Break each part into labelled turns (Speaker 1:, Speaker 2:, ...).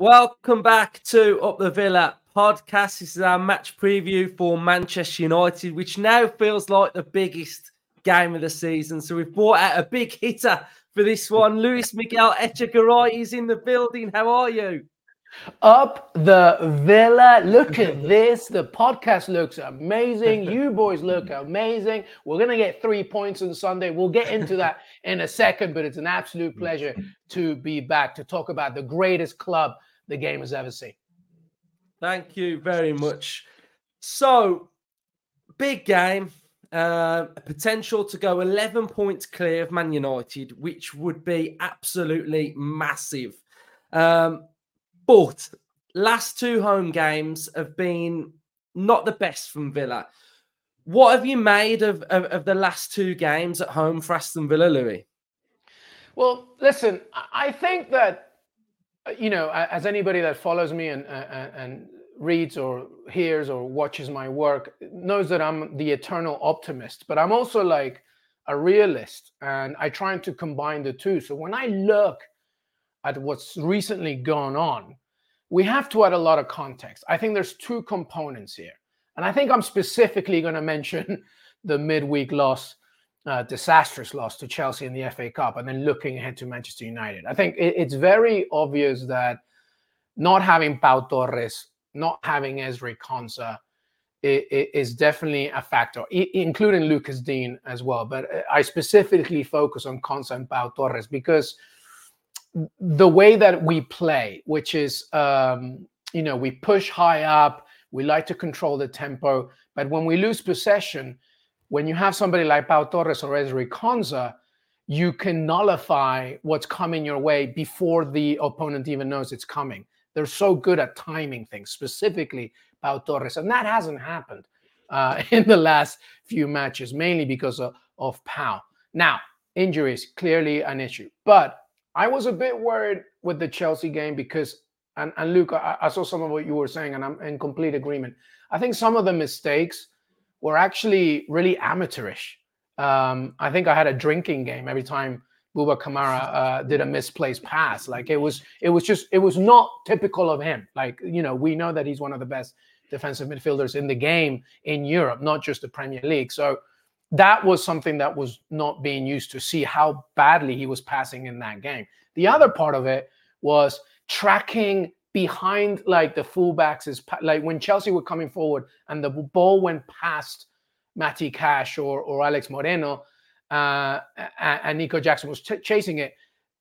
Speaker 1: Welcome back to Up the Villa podcast. This is our match preview for Manchester United, which now feels like the biggest game of the season. So we've brought out a big hitter for this one. Luis Miguel Echegaray is in the building. How are you?
Speaker 2: Up the Villa. Look at this. The podcast looks amazing. You boys look amazing. We're going to get three points on Sunday. We'll get into that in a second, but it's an absolute pleasure to be back to talk about the greatest club the game has ever seen.
Speaker 1: Thank you very much. So, big game. Uh, potential to go 11 points clear of Man United, which would be absolutely massive. Um, but last two home games have been not the best from Villa. What have you made of, of, of the last two games at home for Aston Villa, Luis?
Speaker 2: Well, listen, I think that Uh, you know, as anybody that follows me and, and, and reads or hears or watches my work knows that I'm the eternal optimist, but I'm also like a realist and I try to combine the two. So when I look at what's recently gone on, we have to add a lot of context. I think there's two components here. And I think I'm specifically going to mention the midweek loss uh, disastrous loss to Chelsea in the FA Cup, and then looking ahead to Manchester United. I think it, it's very obvious that not having Pau Torres, not having Ezri Konsa, is definitely a factor, including Lucas Digne as well. But uh, I specifically focus on Konsa and Pau Torres because the way that we play, which is, um, you know, we push high up, we like to control the tempo, but when we lose possession, when you have somebody like Pau Torres or Ezri Konsa, you can nullify what's coming your way before the opponent even knows it's coming. They're so good at timing things, specifically Pau Torres, and that hasn't happened uh, in the last few matches, mainly because of, of Pau. Now, injuries clearly an issue, but I was a bit worried with the Chelsea game because, and, and Luke, I, I saw some of what you were saying, and I'm in complete agreement. I think some of the mistakes were actually really amateurish. Um, I think I had a drinking game every time Buba Kamara uh, did a misplaced pass. Like it was, it was just, it was not typical of him. Like you know, we know that he's one of the best defensive midfielders in the game in Europe, not just the Premier League. So that was something that was not being used to see how badly he was passing in that game. The other part of it was tracking behind like the fullbacks is like when Chelsea were coming forward and the ball went past Matty Cash or or Alex Moreno uh, and Nico Jackson was ch- chasing it.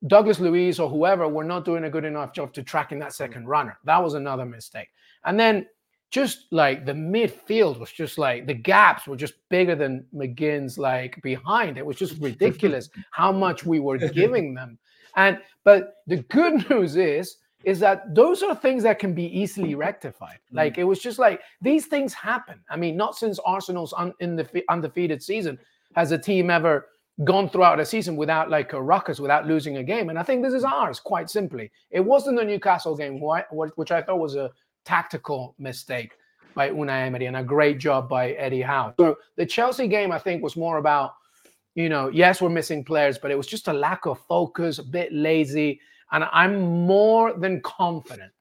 Speaker 2: Douglas Luiz or whoever were not doing a good enough job to tracking that second runner. That was another mistake. And then just like the midfield was just like the gaps were just bigger than McGinn's like behind. It was just ridiculous how much we were giving them. And but the good news is is that those are things that can be easily rectified. Mm. Like it was just like these things happen. I mean, not since Arsenal's un- in the undefeated season has a team ever gone throughout a season without like a ruckus, without losing a game. And I think this is ours, quite simply. It wasn't the Newcastle game, which I thought was a tactical mistake by Unai Emery and a great job by Eddie Howe. So the Chelsea game, I think, was more about, you know, yes, we're missing players, but it was just a lack of focus, a bit lazy. And I'm more than confident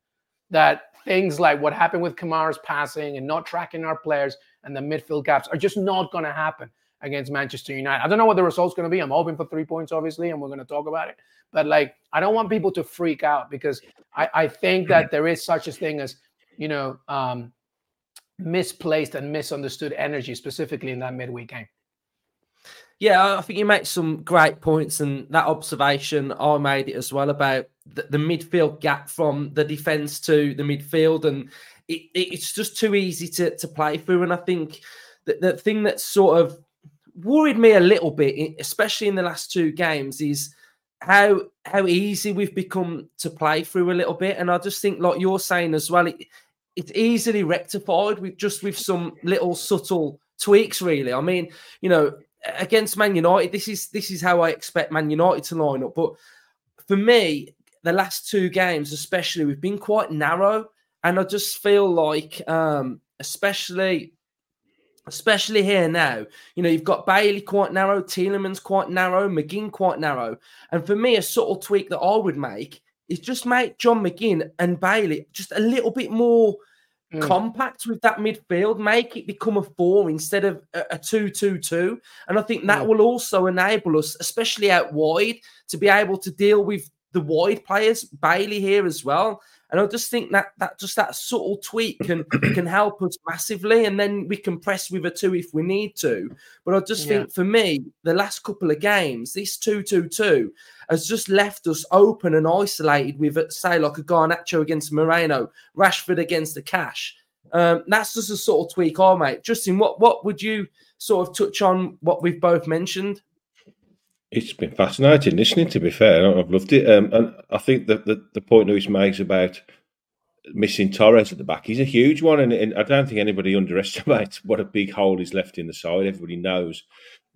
Speaker 2: that things like what happened with Kamara's passing and not tracking our players and the midfield gaps are just not going to happen against Manchester United. I don't know what the result's going to be. I'm hoping for three points, obviously, and we're going to talk about it. But like, I don't want people to freak out because I, I think that there is such a thing as, you know, um, misplaced and misunderstood energy, specifically in that midweek game.
Speaker 1: Yeah, I think you make some great points, and that observation I made it as well about the, the midfield gap from the defense to the midfield, and it, it's just too easy to, to play through. And I think that the thing that sort of worried me a little bit, especially in the last two games, is how how easy we've become to play through a little bit. And I just think, like you're saying as well, it, it's easily rectified with just with some little subtle tweaks. Really, I mean, you know, against Man United, this is this is how I expect Man United to line up. But for me, the last two games, especially, we've been quite narrow, and I just feel like, um, especially, especially here now, you know, you've got Bailey quite narrow, Tielemans quite narrow, McGinn quite narrow, and for me, a subtle tweak that I would make is just make John McGinn and Bailey just a little bit more mm. compact with that midfield, make it become a four instead of a, 2 2 2. And I think that mm. will also enable us, especially out wide, to be able to deal with the wide players, Bailey here as well. And I just think that that just that subtle tweak can can help us massively, and then we can press with a two if we need to. But I just yeah. think for me, the last couple of games, this two two two has just left us open and isolated with, say, like a Garnacho against Moreno, Rashford against the Cash. Um, that's just a sort of tweak I mate. Justin, what what would you sort of touch on what we've both mentioned?
Speaker 3: It's been fascinating listening. To be fair, I've loved it, um, and I think that the, the point Luis makes about missing Torres at the back is a huge one, and, and, I don't think anybody underestimates what a big hole is left in the side. Everybody knows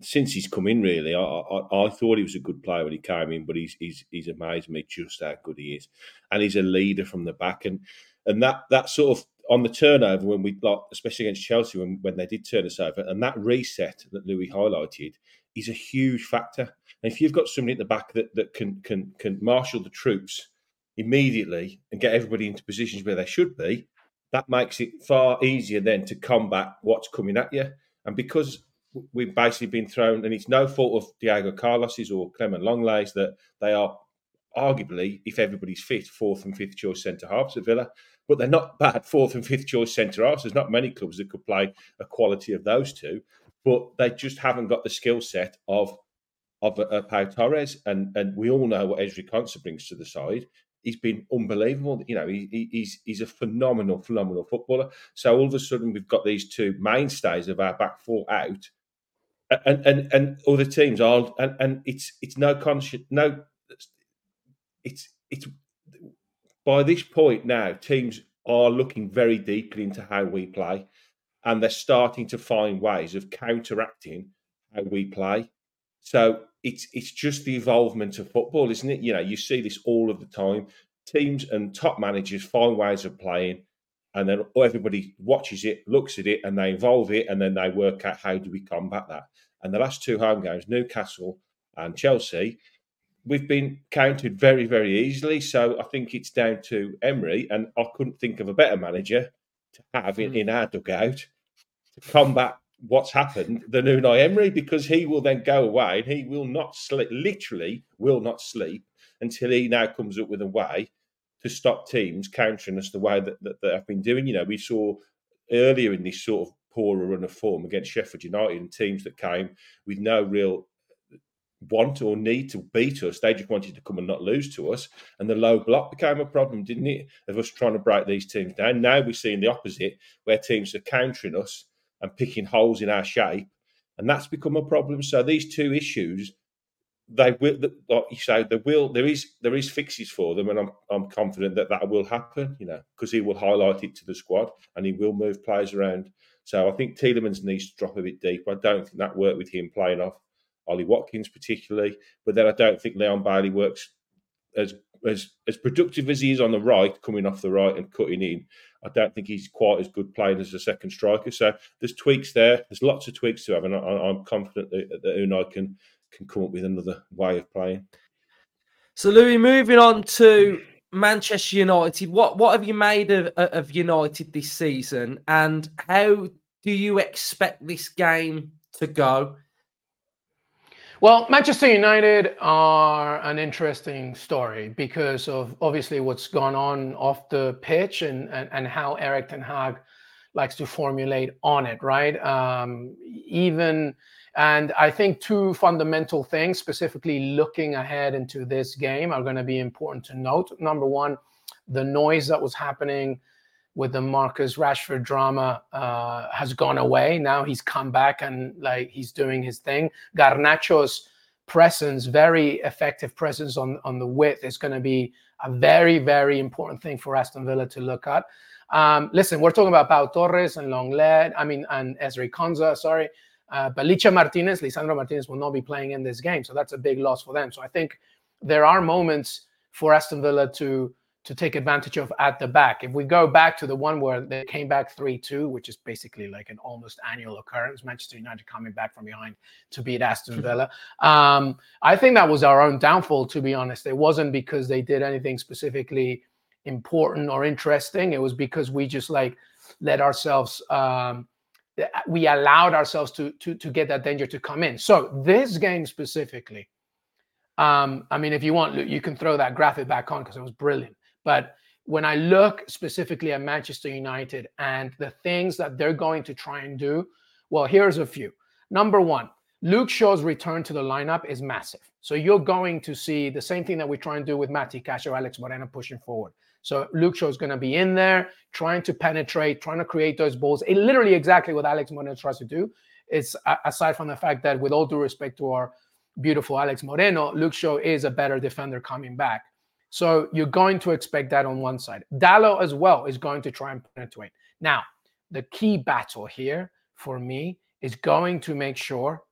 Speaker 3: since he's come in. Really, I, I, I thought he was a good player when he came in, but he's he's he's amazed me just how good he is, and he's a leader from the back, and and that that sort of on the turnover when we like, especially against Chelsea when when they did turn us over, and that reset that Luis highlighted is a huge factor. If you've got somebody at the back that, that can can can marshal the troops immediately and get everybody into positions where they should be, that makes it far easier then to combat what's coming at you. And because we've basically been thrown, and it's no fault of Diego Carlos's or Clement Lenglet's that they are arguably, if everybody's fit, fourth and fifth choice centre halves at Villa. But they're not bad fourth and fifth choice centre halves. There's not many clubs that could play a quality of those two but they just haven't got the skill set of of uh, Pau Torres, and and we all know what Ezri Konsa brings to the side. He's been unbelievable. You know, he, he's he's a phenomenal, phenomenal footballer. So all of a sudden, we've got these two mainstays of our back four out, and and and other teams are, and, and it's it's no conscious, no, it's it's by this point now, teams are looking very deeply into how we play and they're starting to find ways of counteracting how we play. So it's it's just the evolvement of football, isn't it? You know, you see this all of the time. Teams and top managers find ways of playing, and then everybody watches it, looks at it, and they evolve it, and then they work out how do we combat that. And the last two home games, Newcastle and Chelsea, we've been counted very, very easily. So I think it's down to Emery, and I couldn't think of a better manager to have in, hmm. in our dugout to combat what's happened than Unai Emery because he will then go away and he will not sleep, literally will not sleep until he now comes up with a way to stop teams countering us the way that, that, that have been doing. You know, we saw earlier in this sort of poorer run of form against Sheffield United and teams that came with no real want or need to beat us. They just wanted to come and not lose to us. And the low block became a problem, didn't it? Of us trying to break these teams down. Now we're seeing the opposite, where teams are countering us and picking holes in our shape. And that's become a problem. So these two issues, they will, like you say, there will, there is, there is fixes for them, and I'm, I'm confident that that will happen. You know, because he will highlight it to the squad and he will move players around. So I think Tielemans needs to drop a bit deep. I don't think that worked with him playing off Ollie Watkins particularly. But then I don't think Leon Bailey works as as as productive as he is on the right, coming off the right and cutting in. I don't think he's quite as good playing as a second striker. So there's tweaks there. There's lots of tweaks to have, and I, am confident that, that Unai can can come up with another way of playing.
Speaker 1: So Luis, moving on to Manchester United, what what have you made of, of United this season, and how do you expect this game to go?
Speaker 2: Well, Manchester United are an interesting story because of obviously what's gone on off the pitch and, and, and how Erik Ten Hag likes to formulate on it, right? Um, even, and I think two fundamental things, specifically looking ahead into this game, are going to be important to note. Number one, the noise that was happening with the Marcus Rashford drama uh, has gone away. Now he's come back and like he's doing his thing. Garnacho's presence, very effective presence on on the width is going to be a very very important thing for Aston Villa to look at. Um, listen, we're talking about Pau Torres and Lenglet, I mean, and Ezri Konsa, sorry. Uh, but Licha Martinez, Lisandro Martinez will not be playing in this game. So that's a big loss for them. So I think there are moments for Aston Villa to to take advantage of at the back. If we go back to the one where they came back 3 2, which is basically like an almost annual occurrence, Manchester United coming back from behind to beat Aston Villa. Um, I think that was our own downfall, to be honest. It wasn't because they did anything specifically important or interesting. It was because we just like let ourselves. Um, we allowed ourselves to, to to get that danger to come in. So this game specifically, um, I mean, if you want, you can throw that graphic back on because it was brilliant. But when I look specifically at Manchester United and the things that they're going to try and do, well, here's a few. Number one, Luke Shaw's return to the lineup is massive. So you're going to see the same thing that we try and do with Matty Cash or Alex Moreno pushing forward. So Luke Shaw is going to be in there, trying to penetrate, trying to create those balls. It literally exactly what Alex Moreno tries to do. It's aside from the fact that, with all due respect to our beautiful Alex Moreno, Luke Shaw is a better defender coming back. So you're going to expect that on one side. Dalot as well is going to try and penetrate. Now, the key battle here for me is going to make sure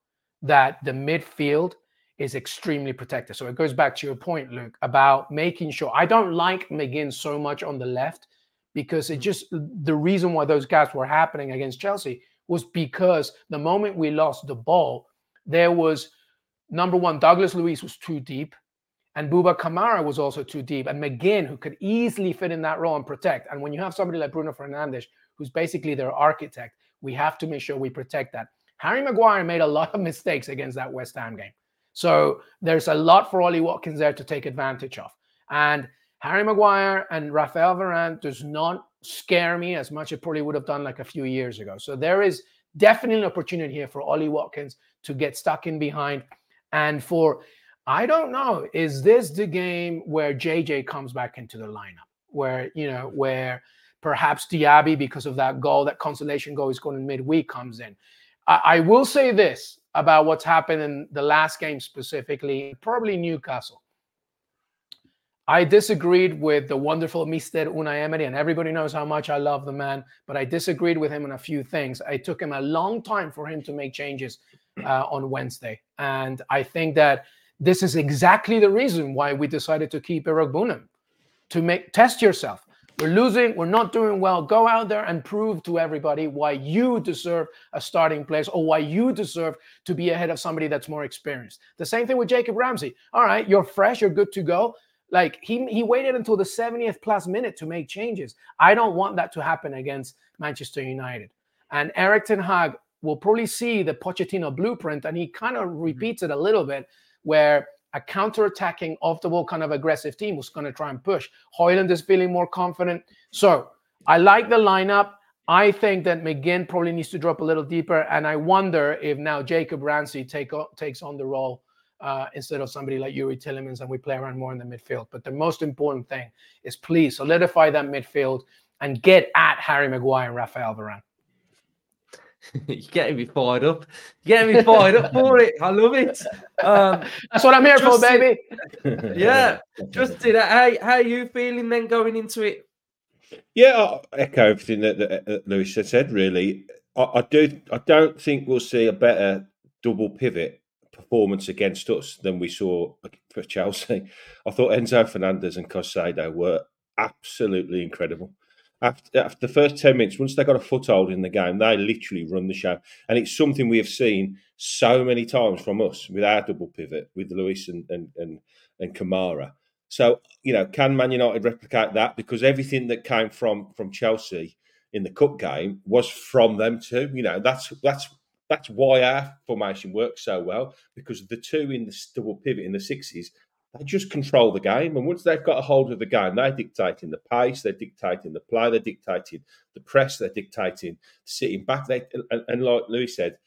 Speaker 2: that the midfield is extremely protected. So it goes back to your point, Luke, about making sure. I don't like McGinn so much on the left because it mm. just the reason why those gaps were happening against Chelsea was because the moment we lost the ball, there was number one, Douglas Luiz was too deep. And Buba Kamara was also too deep. And McGinn, who could easily fit in that role and protect. And when you have somebody like Bruno Fernandes, who's basically their architect, we have to make sure we protect that. Harry Maguire made a lot of mistakes against that West Ham game. So there's a lot for Ollie Watkins there to take advantage of. And Harry Maguire and Rafael Varane does not scare me as much as it probably would have done like a few years ago. So there is definitely an opportunity here for Ollie Watkins to get stuck in behind and for I don't know. Is this the game where JJ comes back into the lineup? Where, you know, where perhaps Diaby, because of that goal, that consolation goal is going in midweek, comes in. I, I will say this about what's happened in the last game specifically, probably Newcastle. I disagreed with the wonderful Mr. Unai Emery, and everybody knows how much I love the man, but I disagreed with him on a few things. It took him a long time for him to make changes uh, on Wednesday. And I think that this is exactly the reason why we decided to keep Eric Iroegbunam to make test yourself. We're losing, we're not doing well. Go out there and prove to everybody why you deserve a starting place or why you deserve to be ahead of somebody that's more experienced. The same thing with Jacob Ramsey. All right, you're fresh, you're good to go. Like he he waited until the 70th plus minute to make changes. I don't want that to happen against Manchester United. And Erik Ten Hag will probably see the Pochettino blueprint, and he kind of mm-hmm. repeats it a little bit where a counter-attacking off the ball kind of aggressive team was going to try and push. Højlund is feeling more confident. So I like the lineup. I think that McGinn probably needs to drop a little deeper, and I wonder if now Jacob Ramsey take takes on the role uh, instead of somebody like Youri Tielemans and we play around more in the midfield. But the most important thing is please solidify that midfield and get at Harry Maguire and Rafael Varane.
Speaker 1: You're getting me fired up. You're getting me fired up for it. I love it. Um,
Speaker 2: That's what I'm here for, baby.
Speaker 1: yeah. Just did how how are you feeling then going into it?
Speaker 3: Yeah, I echo everything that, that, that Luis has said. Really, I, I, do. I don't think we'll see a better double pivot performance against us than we saw for Chelsea. I thought Enzo Fernandez and Caicedo were absolutely incredible after, after the first 10 minutes, once they got a foothold in the game, they literally run the show. And it's something we have seen so many times from us with our double pivot with Luiz and, and, and, and Kamara. So, you know, can Man United replicate that? Because everything that came from from Chelsea in the cup game was from them too. You know, that's that's that's why our formation works so well because the two in the double pivot in the sixes they just control the game. And once they've got a hold of the game, they're dictating the pace, they're dictating the play, they're dictating the press, they're dictating sitting back. They and, and like Luis said,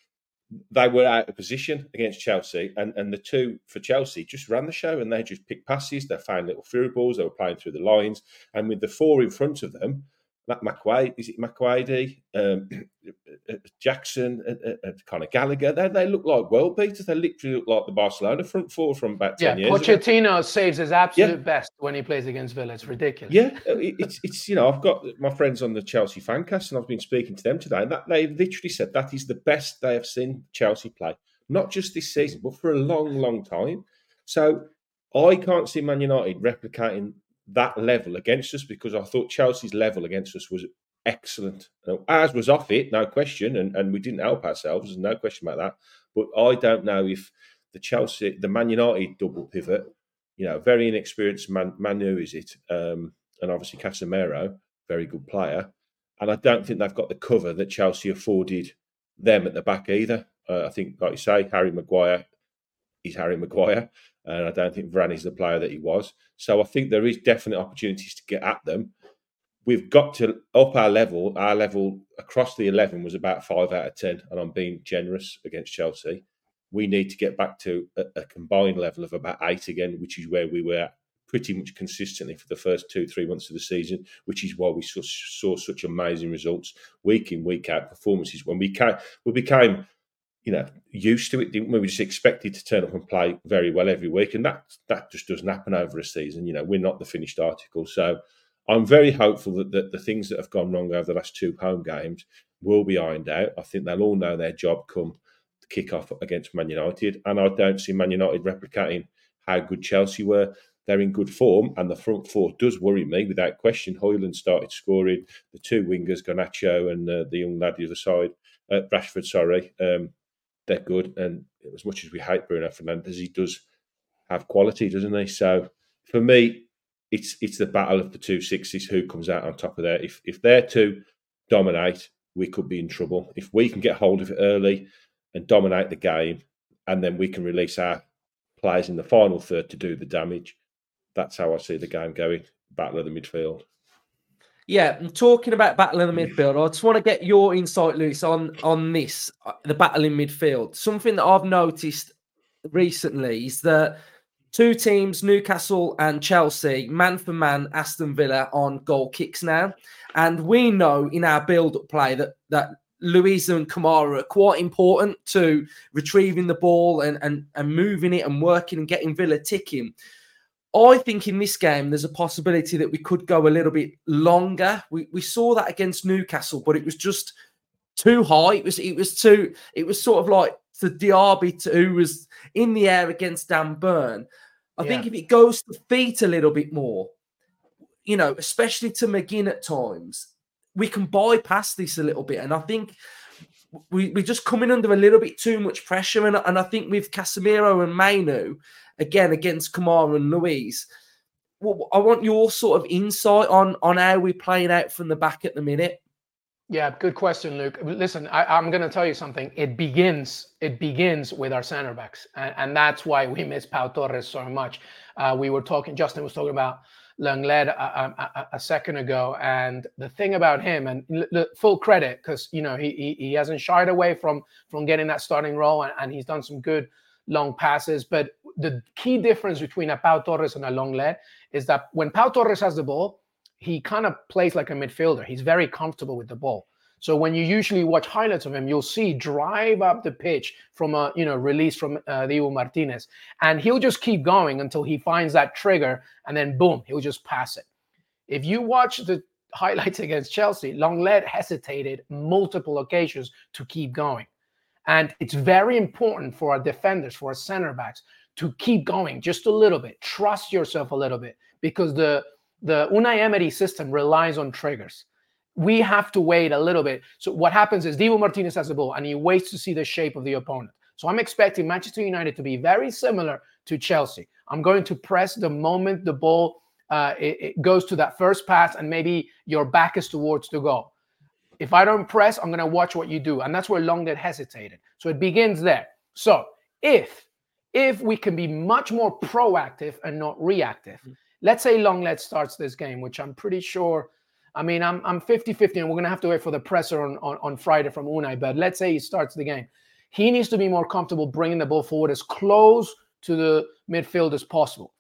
Speaker 3: they were out of position against Chelsea, and, and the two for Chelsea just ran the show and they just picked passes. They found little through balls. They were playing through the lines, and with the four in front of them, McQuaid, is it McQuaid, um, Jackson, uh, uh, kind of Gallagher. They, they look like world beaters. They literally look like the Barcelona front four from about ten
Speaker 2: yeah,
Speaker 3: years.
Speaker 2: Pochettino
Speaker 3: ago.
Speaker 2: saves his absolute yeah. best when he plays against Villa. It's ridiculous.
Speaker 3: Yeah, uh, it's it's you know I've got my friends on the Chelsea fancast and I've been speaking to them today, and that they literally said that is the best they have seen Chelsea play, not just this season, but for a long, long time. So I can't see Man United replicating that level against us because I thought Chelsea's level against us was excellent. Ours was off it, no question, and, and we didn't help ourselves, no question about that. But I don't know if the Chelsea, the Man United double pivot, you know, very inexperienced man, Mainoo is it, um, and obviously Casemiro, very good player, and I don't think they've got the cover that Chelsea afforded them at the back either. Uh, I think, like you say, Harry Maguire is Harry Maguire, and I don't think Varane is the player that he was. So I think there is definite opportunities to get at them. We've got to up our level. Our level across the eleven was about five out of ten, and I'm being generous against Chelsea. We need to get back to a, a combined level of about eight again, which is where we were pretty much consistently for the first two, three months of the season, which is why we saw, saw such amazing results week in, week out performances. When we came, we became you know, used to it, didn't we? We just expected to turn up and play very well every week, and that that just doesn't happen over a season. You know, we're not the finished article. So I'm very hopeful that, that the things that have gone wrong over the last two home games will be ironed out. I think they'll all know their job come the kick off against Man United, and I don't see Man United replicating how good Chelsea were. They're in good form, and the front four does worry me without question. Højlund started scoring, the two wingers, Garnacho and uh, the young lad the other side, uh, Rashford, sorry. Um, they're good. And as much as we hate Bruno Fernandes, he does have quality, doesn't he? So for me, it's it's the battle of the two sixties who comes out on top of there. If if they're to dominate, we could be in trouble. If we can get hold of it early and dominate the game, and then we can release our players in the final third to do the damage. That's how I see the game going. Battle of the midfield.
Speaker 1: Yeah, I'm talking about battle in the midfield. I just want to get your insight, Luis, on on this, uh, the battle in midfield. Something that I've noticed recently is that two teams, Newcastle and Chelsea, man for man, Aston Villa on goal kicks now, and we know in our build-up play that that Luiz and Kamara are quite important to retrieving the ball and and and moving it and working and getting Villa ticking. I think in this game there's a possibility that we could go a little bit longer. We we saw that against Newcastle, but it was just too high. It was it was too it was sort of like the Diaby who was in the air against Dan Burn. I yeah. think if it goes to feet a little bit more, you know, especially to McGinn at times, we can bypass this a little bit. And I think we, we're just coming under a little bit too much pressure. And, and I think with Casemiro and Mainoo, again against Kamara and Luiz. Well, I want your sort of insight on on how we're playing out from the back at the minute.
Speaker 2: Yeah, good question, Luke. Listen, I, am going to tell you something. It begins. It begins with our center backs, and, and that's why we miss Pau Torres so much. Uh, we were talking. Justin was talking about Lenglet a, a, a, second ago, and the thing about him, and l- full credit because you know he, he, he hasn't shied away from from getting that starting role, and, and he's done some good long passes. But the key difference between a Pau Torres and a Lenglet is that when Pau Torres has the ball, he kind of plays like a midfielder. He's very comfortable with the ball. So when you usually watch highlights of him, you'll see drive up the pitch from a you know release from uh, Diego Martinez, and he'll just keep going until he finds that trigger, and then boom, he'll just pass it. If you watch the highlights against Chelsea, Lenglet hesitated multiple occasions to keep going. And it's very important for our defenders, for our center backs, to keep going just a little bit. Trust yourself a little bit because the the Unai Emery system relies on triggers. We have to wait a little bit. So what happens is Dibu Martinez has the ball and he waits to see the shape of the opponent. So I'm expecting Manchester United to be very similar to Chelsea. I'm going to press the moment the ball uh, it, it goes to that first pass and maybe your back is towards the goal. If I don't press, I'm going to watch what you do. And that's where Lenglet hesitated. So it begins there. So if if we can be much more proactive and not reactive, mm-hmm. let's say Lenglet starts this game, which I'm pretty sure. I mean, I'm I'm 50-50, and we're gonna have to wait for the presser on, on, on Friday from Unai. But let's say he starts the game. He needs to be more comfortable bringing the ball forward as close to the midfield as possible.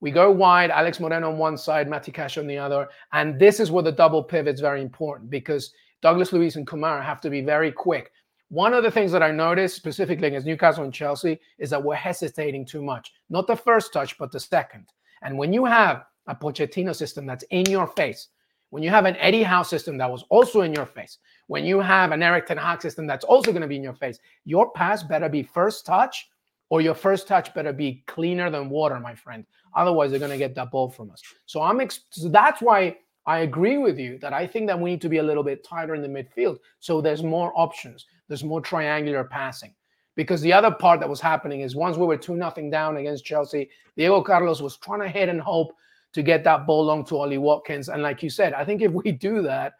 Speaker 2: We go wide, Alex Moreno on one side, Matty Cash on the other. And this is where the double pivot is very important because Douglas Luiz and Kamara have to be very quick. One of the things that I noticed specifically against Newcastle and Chelsea is that we're hesitating too much. Not the first touch, but the second. And when you have a Pochettino system that's in your face, when you have an Eddie Howe system that was also in your face, when you have an Erik Ten Hag system that's also going to be in your face, your pass better be first touch or your first touch better be cleaner than water, my friend. Otherwise, they're going to get that ball from us. So I'm ex- so that's why I agree with you that I think that we need to be a little bit tighter in the midfield. So there's more options. There's more triangular passing. Because the other part that was happening is once we were 2 nothing down against Chelsea, Diego Carlos was trying to hit and hope to get that ball long to Ollie Watkins. And like you said, I think if we do that,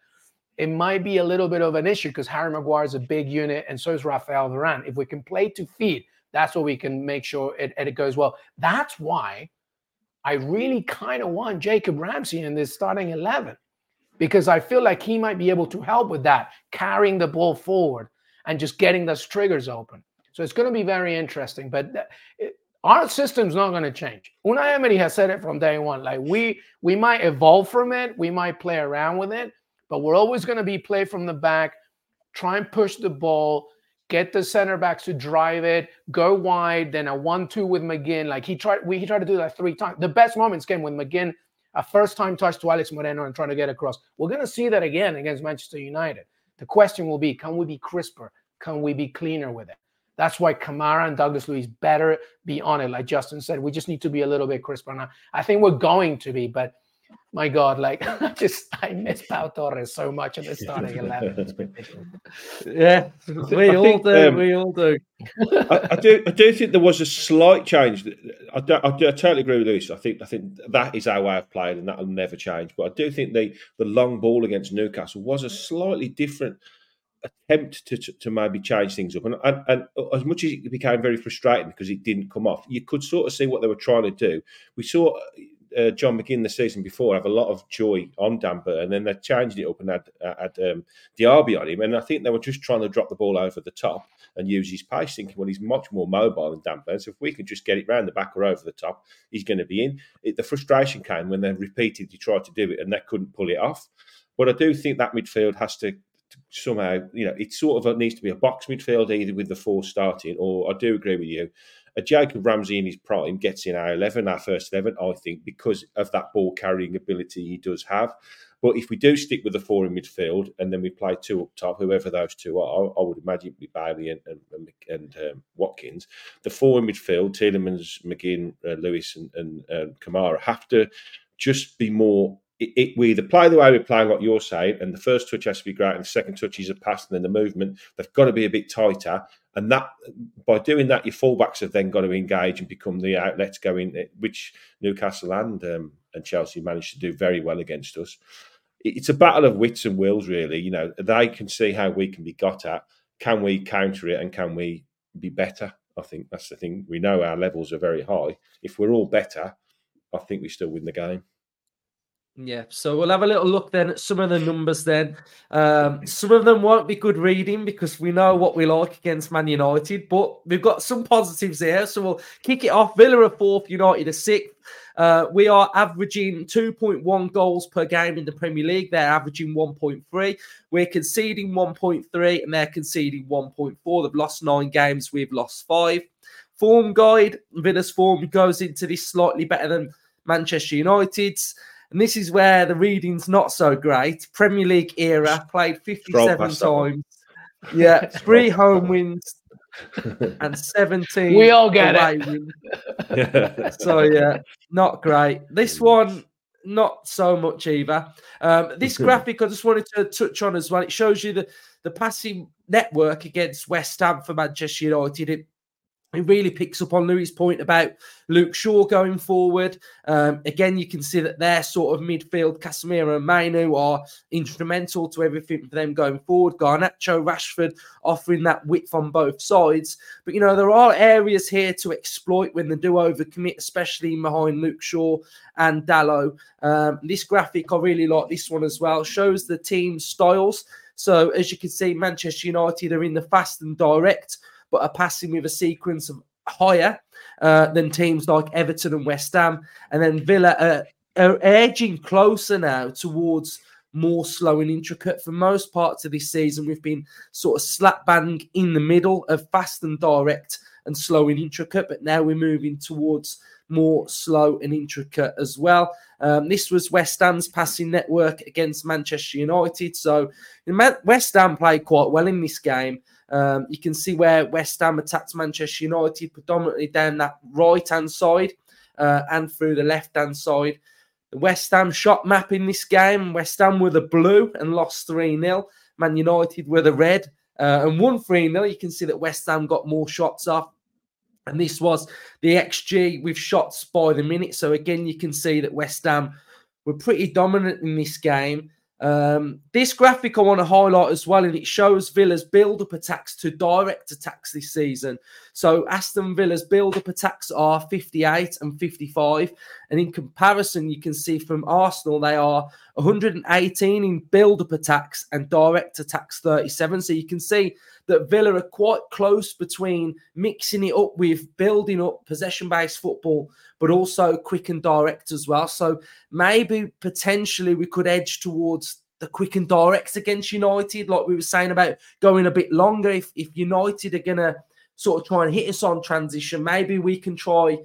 Speaker 2: it might be a little bit of an issue because Harry Maguire is a big unit and so is Rafael Varane. If we can play to feed, that's what we can make sure it, it goes well. That's why I really kind of want Jacob Ramsey in this starting 11 because I feel like he might be able to help with that, carrying the ball forward and just getting those triggers open. So it's going to be very interesting. But it, our system's not going to change. Unai Emery has said it from day one. Like we we might evolve from it, we might play around with it, but we're always going to be play from the back, try and push the ball, get the center backs to drive it, go wide, then a one-two with McGinn. Like he tried, we he tried to do that three times. The best moments came with McGinn, a first-time touch to Alex Moreno and trying to get across. We're gonna see that again against Manchester United. The question will be, can we be crisper? Can we be cleaner with it? That's why Kamara and Douglas Luiz better be on it. Like Justin said, we just need to be a little bit crisper. Now, I think we're going to be, but my God, like I just I miss Pau Torres so much in the starting eleven.
Speaker 1: yeah, we I all think, do. Um, we all do.
Speaker 3: I, I, do. I do think there was a slight change. I, do, I, do, I totally agree with Luis. I think I think that is our way of playing, and that will never change. But I do think the the long ball against Newcastle was a slightly different attempt to, to, to maybe change things up. And, and, and, as much as it became very frustrating because it didn't come off, you could sort of see what they were trying to do. We saw uh, John McGinn the season before have a lot of joy on Dan Burn, and then they changed it up and had, had um, Diaby on him. And I think they were just trying to drop the ball over the top and use his pace, thinking, well, he's much more mobile than Dan Burn. So if we can just get it round the back or over the top, he's going to be in. It, the frustration came when they repeatedly tried to do it and they couldn't pull it off. But I do think that midfield has to somehow, you know, it sort of needs to be a box midfield either with the four starting, or I do agree with you a Jacob Ramsey in his prime gets in our 11, our first 11, I think, because of that ball carrying ability he does have. But if we do stick with the four in midfield and then we play two up top, whoever those two are, I would imagine be Bailey and, and, and um, Watkins. The four in midfield, Tielemans, McGinn, uh, Luiz, and, and uh, Kamara, have to just be more it, it, we either play the way we're playing, like you're saying, and the first touch has to be great, and the second touch is a pass, and then the movement they've got to be a bit tighter. And that by doing that, your fullbacks have then got to engage and become the outlets going, which Newcastle and um, and Chelsea managed to do very well against us. It's a battle of wits and wills, really. You know, they can see how we can be got at. Can we counter it, and can we be better? I think that's the thing. We know our levels are very high. If we're all better, I think we still win the game.
Speaker 1: Yeah, so we'll have a little look then at some of the numbers. Then um, some of them won't be good reading because we know what we like against Man United, but we've got some positives here. So we'll kick it off. Villa are fourth, United are sixth. Uh, we are averaging 2.1 goals per game in the Premier League. They're averaging 1.3. We're conceding 1.3 and they're conceding 1.4. They've lost nine games. We've lost five. Form guide Villa's form goes into this slightly better than Manchester United's. And this is where the reading's not so great. Premier League era, played 57 times. Yeah, three home wins and 17.
Speaker 2: We all get it.
Speaker 1: so, yeah, not great. This one, not so much either. Um, this graphic I just wanted to touch on as well. It shows you the, the passing network against West Ham for Manchester United. It it really picks up on Luis' point about Luke Shaw going forward. Um, again, you can see that their sort of midfield, Casemiro and Mainoo, are instrumental to everything for them going forward. Garnacho, Rashford offering that width on both sides. But, you know, there are areas here to exploit when they do overcommit, especially behind Luke Shaw and Dalot. Um, this graphic, I really like this one as well, shows the team styles. So, as you can see, Manchester United are in the fast and direct but are passing with a sequence of higher uh, than teams like Everton and West Ham. And then Villa are, are edging closer now towards more slow and intricate. For most parts of this season, we've been sort of slap bang in the middle of fast and direct and slow and intricate, but now we're moving towards more slow and intricate as well. Um, this was West Ham's passing network against Manchester United. So West Ham played quite well in this game. Um, you can see where West Ham attacked Manchester United predominantly down that right hand side uh, and through the left hand side. The West Ham shot map in this game West Ham were the blue and lost 3 0. Man United were the red uh, and won 3 0. You can see that West Ham got more shots off. And this was the XG with shots by the minute. So again, you can see that West Ham were pretty dominant in this game. Um, this graphic I want to highlight as well, and it shows Villa's build up attacks to direct attacks this season. So Aston Villa's build up attacks are 58 and 55. And in comparison, you can see from Arsenal, they are 118 in build up attacks and direct attacks 37. So you can see that Villa are quite close between mixing it up with building up possession based football, but also quick and direct as well. So maybe potentially we could edge towards the quick and direct against United, like we were saying about going a bit longer. If, if United are going to sort of try and hit us on transition, maybe we can try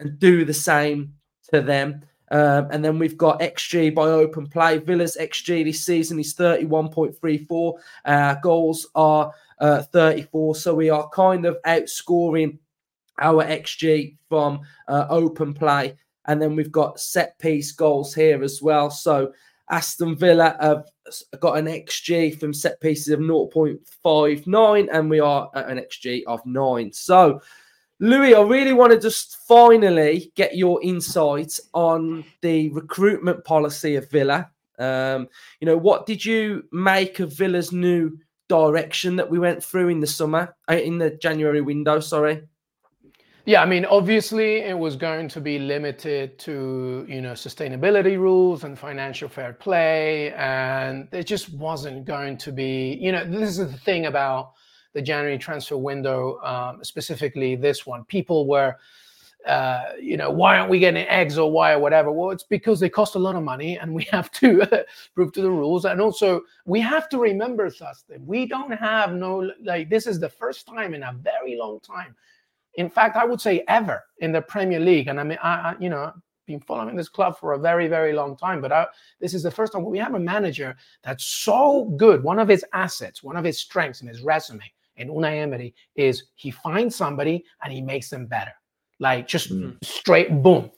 Speaker 1: and do the same to them. Um, and then we've got XG by open play. Villa's XG this season is 31.34. Uh, goals are uh, 34. So we are kind of outscoring our XG from uh, open play. And then we've got set piece goals here as well. So Aston Villa have got an XG from set pieces of 0.59, and we are at an XG of 9. So, Luis, I really want to just finally get your insights on the recruitment policy of Villa. Um, you know, what did you make of Villa's new direction that we went through in the summer, uh, in the January window? Sorry.
Speaker 2: Yeah, I mean, obviously, it was going to be limited to you know sustainability rules and financial fair play, and it just wasn't going to be. You know, this is the thing about the January transfer window, um, specifically this one. People were uh, you know, why aren't we getting eggs or why or whatever? Well, it's because they cost a lot of money and we have to prove to the rules. And also, we have to remember, Justin, we don't have no, like, this is the first time in a very long time. In fact, I would say ever in the Premier League. And I mean, I, I you know, been following this club for a very, very long time. But I, this is the first time we have a manager that's so good. One of his assets, one of his strengths in his resume in Unai Emery is he finds somebody and he makes them better like just mm. straight boom.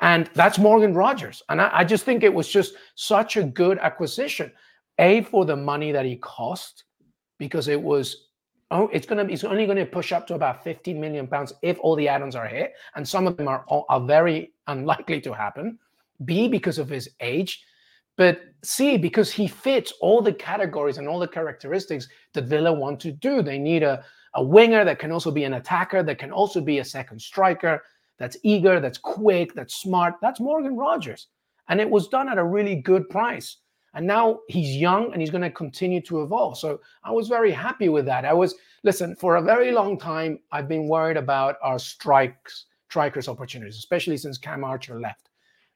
Speaker 2: And that's Morgan Rogers. And I, I, just think it was just such a good acquisition. A for the money that he cost, because it was oh, it's gonna be it's only gonna push up to about 50 million pounds if all the add-ons are hit, and some of them are are very unlikely to happen. B because of his age, but C because he fits all the categories and all the characteristics that Villa want to do. They need a a winger that can also be an attacker, that can also be a second striker, that's eager, that's quick, that's smart. That's Morgan Rogers. And it was done at a really good price. And now he's young and he's going to continue to evolve. So I was very happy with that. I was, listen, for a very long time, I've been worried about our strikes, strikers' opportunities, especially since Cam Archer left.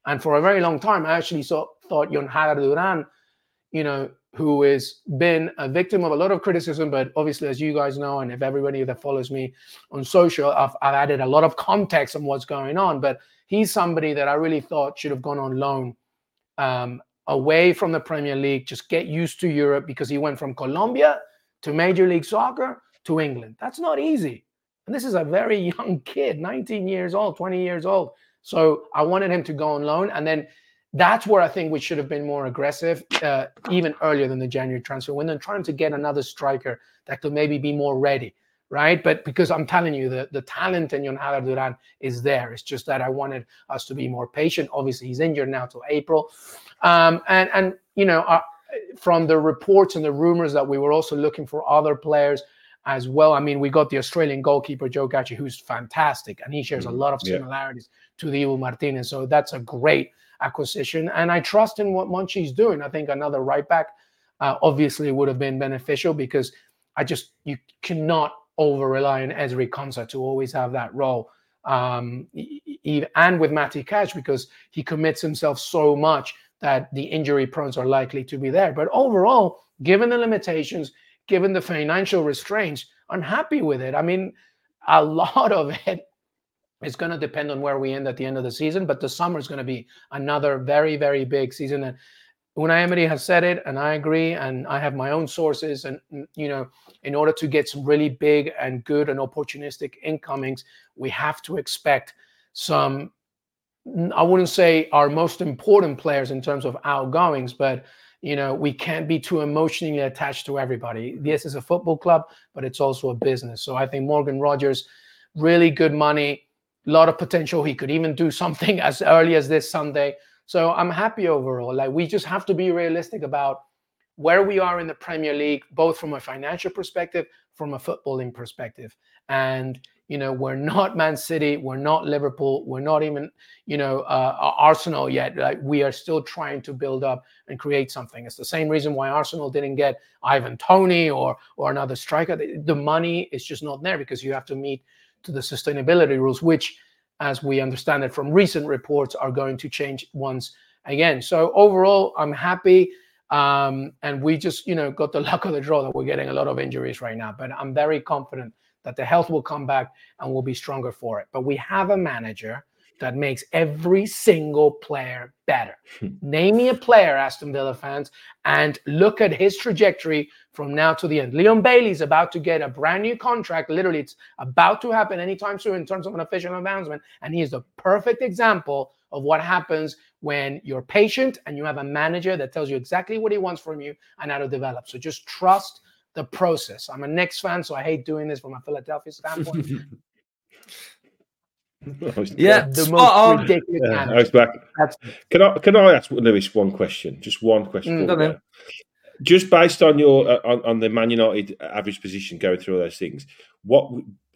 Speaker 2: And for a very long time, I actually saw, thought Jhon Jader Duran, you know, who has been a victim of a lot of criticism, but obviously, as you guys know, and if everybody that follows me on social, I've, I've added a lot of context on what's going on. But he's somebody that I really thought should have gone on loan um, away from the Premier League, just get used to Europe because he went from Colombia to Major League Soccer to England. That's not easy. And this is a very young kid, 19 years old, 20 years old. So I wanted him to go on loan. And then that's where I think we should have been more aggressive, uh, even earlier than the January transfer window, trying to get another striker that could maybe be more ready, right? But because I'm telling you, the, the talent in Jhon Duran is there. It's just that I wanted us to be more patient. Obviously, he's injured now till April, um, and and you know, uh, from the reports and the rumors that we were also looking for other players as well. I mean, we got the Australian goalkeeper Joe Gauci, who's fantastic, and he shares a mm-hmm. lot of similarities yeah. to the Dibu Martinez. So that's a great acquisition. And I trust in what Monchi's doing. I think another right back uh, obviously would have been beneficial because I just, you cannot over rely on Ezri Konsa to always have that role. Um, and with Matty Cash because he commits himself so much that the injury prones are likely to be there. But overall, given the limitations, given the financial restraints, I'm happy with it. I mean, a lot of it's going to depend on where we end at the end of the season, but the summer is going to be another very, very big season. And Unai Emery has said it, and I agree. And I have my own sources. And mm, you know, in order to get some really big and good and opportunistic incomings, we have to expect some. I wouldn't say our most important players in terms of outgoings, but you know, we can't be too emotionally attached to everybody. This is a football club, but it's also a business. So I think Morgan Rogers, really good money, a lot of potential. He could even do something as early as this Sunday. So I'm happy overall. Like we just have to be realistic about where we are in the Premier League, both from a financial perspective, from a footballing perspective. And you know, we're not Man City, we're not Liverpool, we're not even, you know, uh, Arsenal yet. Like we are still trying to build up and create something. It's the same reason why Arsenal didn't get Ivan Toney or or another striker. The money is just not there because you have to meet to the sustainability rules, which as we understand it from recent reports, are going to change once again. So overall, I'm happy. Um, and we just, you know, got the luck of the draw that we're getting a lot of injuries right now. But I'm very confident that the health will come back and we'll be stronger for it. But we have a manager that makes every single player better. Hmm. Name me a player, Aston Villa fans, and look at his trajectory from now to the end. Leon Bailey's about to get a brand new contract. Literally, it's about to happen anytime soon in terms of an official announcement. And he is the perfect example of what happens when you're patient and you have a manager that tells you exactly what he wants from you and how to develop. So just trust the process. I'm a Knicks fan, so I hate doing this from a Philadelphia standpoint.
Speaker 1: yeah, the most ridiculous.
Speaker 3: Yeah, I was back. Can I can I ask Luis one question? Just one question. Mm, just based on your uh, on, on, the Man United average position, going through all those things, what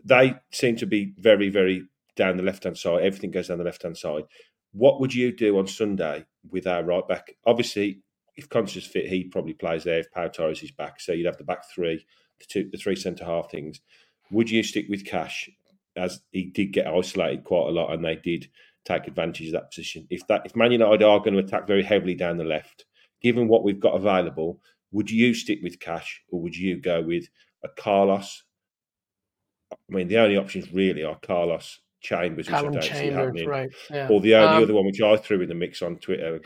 Speaker 3: they seem to be very very down the left hand side. Everything goes down the left hand side. What would you do on Sunday with our right back? Obviously, if Konsa's fit, he probably plays there. If Pau Torres is back, so you'd have the back three, the two, the three centre half things. Would you stick with Cash as he did get isolated quite a lot, and they did take advantage of that position. If that if Man United are going to attack very heavily down the left, given what we've got available, would you stick with Cash or would you go with a Carlos? I mean, the only options really are Carlos Chambers, which
Speaker 2: Callum I don't Chambers, see happening. Right, yeah.
Speaker 3: Or the only um, other one which I threw in the mix on Twitter,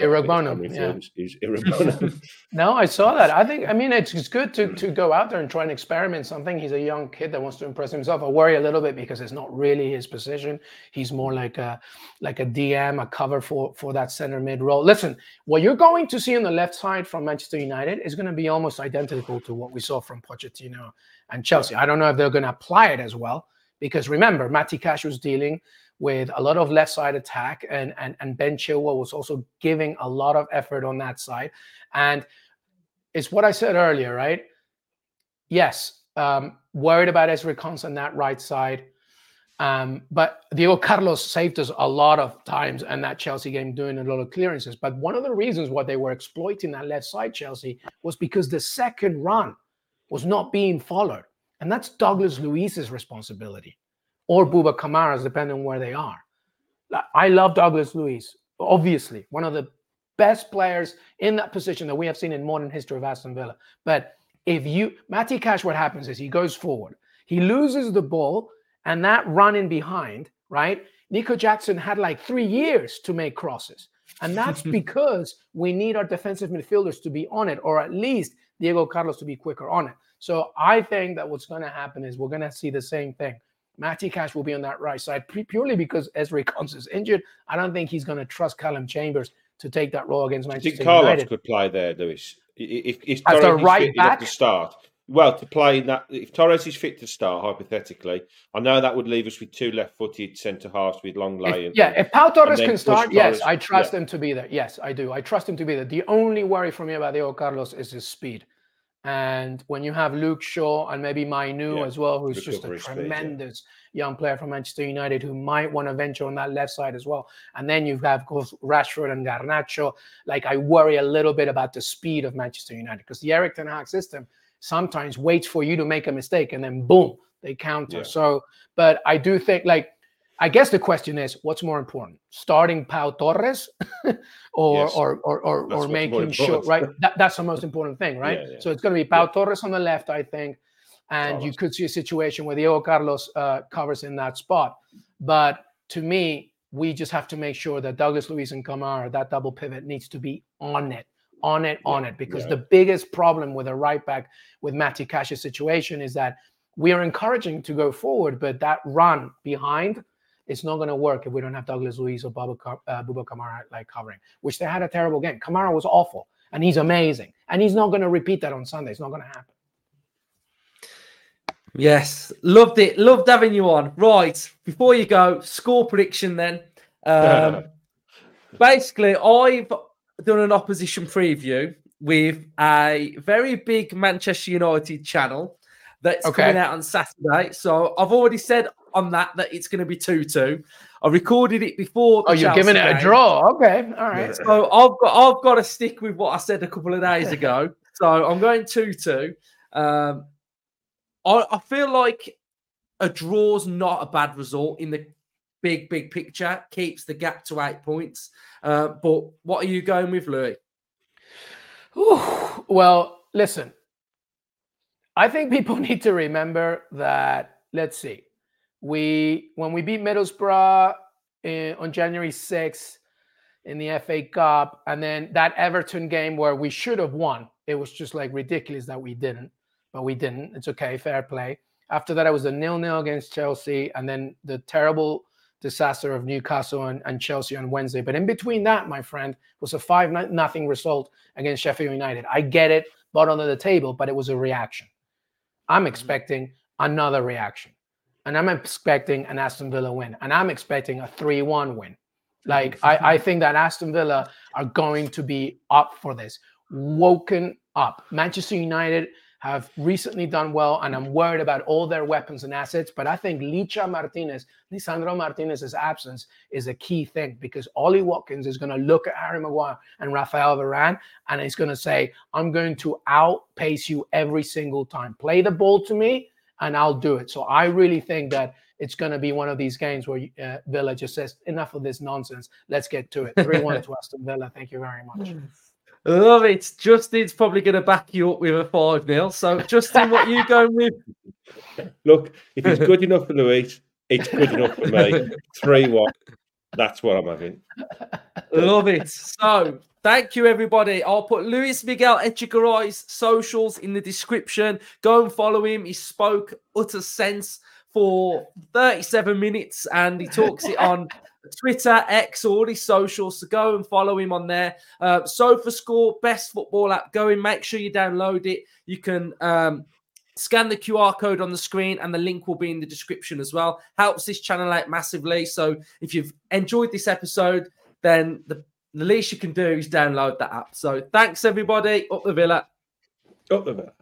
Speaker 2: yeah. is, is no, I saw that. I think, I mean, it's, it's good to, to go out there and try and experiment something. He's a young kid that wants to impress himself. I worry a little bit because it's not really his position. He's more like a like a DM, a cover for for that center mid role. Listen, what you're going to see on the left side from Manchester United is going to be almost identical to what we saw from Pochettino and Chelsea. I don't know if they're going to apply it as well because remember, Matty Cash was dealing with a lot of left side attack, and, and, and Ben Chilwell was also giving a lot of effort on that side. And it's what I said earlier, right? Yes, um, worried about Ezri Konsa on that right side. Um, but Diego Carlos saved us a lot of times in that Chelsea game doing a lot of clearances. But one of the reasons why they were exploiting that left side, Chelsea, was because the second run was not being followed. And that's Douglas Luiz's responsibility or mm-hmm. Buba Kamara's, depending on where they are. I love Douglas Luiz, obviously, one of the best players in that position that we have seen in modern history of Aston Villa. But if you, Matty Cash, what happens is he goes forward, he loses the ball, and that run in behind, right? Nico Jackson had like three years to make crosses. And that's because we need our defensive midfielders to be on it, or at least Diego Carlos to be quicker on it. So I think that what's going to happen is we're going to see the same thing. Matty Cash will be on that right side purely because Ezri Konsa is injured. I don't think he's going to trust Callum Chambers to take that role against Manchester
Speaker 3: United. I think Carlos United. could play there, Luis. If, if As Torres right fit, back to start. Well, to play in that, if Torres is fit to start, hypothetically, I know that would leave us with two left-footed centre halves with Lenglet.
Speaker 2: yeah, if Pau Torres can start, yes, I trust yeah. him to be there. Yes, I do. I trust him to be there. The only worry for me about Diego Carlos is his speed. And when you have Luke Shaw and maybe Mainoo yeah. as well, who's just a tremendous yeah. young player from Manchester United who might want to venture on that left side as well. And then you have, got of course, Rashford and Garnacho. Like, I worry a little bit about the speed of Manchester United because the Erik Ten Hag system sometimes waits for you to make a mistake and then boom, they counter. Yeah. So, but I do think, like, I guess the question is, what's more important, starting Pau Torres, or, yes. or, or or or making sure right? That, that's the most important thing, right? Yeah, yeah. So it's going to be Pau Torres on the left, I think, and Carlos. you could see a situation where Diego Carlos uh, covers in that spot. But to me, we just have to make sure that Douglas Luiz and Kamara, that double pivot, needs to be on it on it, on it, because
Speaker 3: yeah.
Speaker 2: the biggest problem with a right back with Matty Cash's situation is that we are encouraging to go forward, but that run behind it's not going to work if we don't have Douglas Luiz or Bubba, uh, Bouba Kamara like covering, which they had a terrible game. Kamara was awful, and he's amazing, and he's not going to repeat that on Sunday. It's not going to happen.
Speaker 1: Yes, loved it. Loved having you on. Right, before you go, score prediction then. Um, basically, I've done an opposition preview with a very big Manchester United channel that's okay. coming out on Saturday. So I've already said on that that it's going to be 2 2. I recorded it before.
Speaker 2: oh, you're
Speaker 1: Chelsea
Speaker 2: giving it
Speaker 1: game.
Speaker 2: a draw. Okay. All right.
Speaker 1: So I've got, I've got to stick with what I said a couple of days ago. so I'm going 2 2. Um, I, I feel like a draw's not a bad result in the big, big picture, keeps the gap to eight points. Uh, but what are you going with, Luis?
Speaker 2: Ooh, well, listen, I think people need to remember that, let's see, we when we beat Middlesbrough in, on January 6th in the FA Cup, and then that Everton game where we should have won, it was just like ridiculous that we didn't, but we didn't. It's okay, fair play. After that, it was a nil-nil against Chelsea, and then the terrible disaster of Newcastle and, and Chelsea on Wednesday. But in between that, my friend, was a five nothing result against Sheffield United. I get it, bottom of the table, but it was a reaction. I'm mm-hmm. expecting another reaction and I'm expecting an Aston Villa win, and I'm expecting a 3 1 win. Like, I, I think that Aston Villa are going to be up for this, woken up. Manchester United have recently done well, and I'm worried about all their weapons and assets. But I think Licha Martinez, Lisandro Martinez's absence is a key thing because Ollie Watkins is going to look at Harry Maguire and Rafael Varane, and he's going to say, I'm going to outpace you every single time. Play the ball to me, and I'll do it. So I really think that it's going to be one of these games where uh, Villa just says, enough of this nonsense. Let's get to it. 3 1 to Aston Villa. Thank you very much.
Speaker 1: Love it. Justin's probably going to back you up with a 5 0. So, Justin, what are you going with?
Speaker 3: Look, if it's good enough for Luis, it's good enough for me. 3 1. That's what I'm having.
Speaker 1: Love it. So, Thank you, everybody. I'll put Luis Miguel Echegaray's socials in the description. Go and follow him. He spoke utter sense for 37 minutes and he talks it on Twitter, X, all his socials. So go and follow him on there. Uh, SofaScore, best football app. Go and make sure you download it. You can um, scan the QR code on the screen and the link will be in the description as well. Helps this channel out massively. So if you've enjoyed this episode, then the the least you can do is download that app. So thanks, everybody. Up the Villa.
Speaker 3: Up the Villa.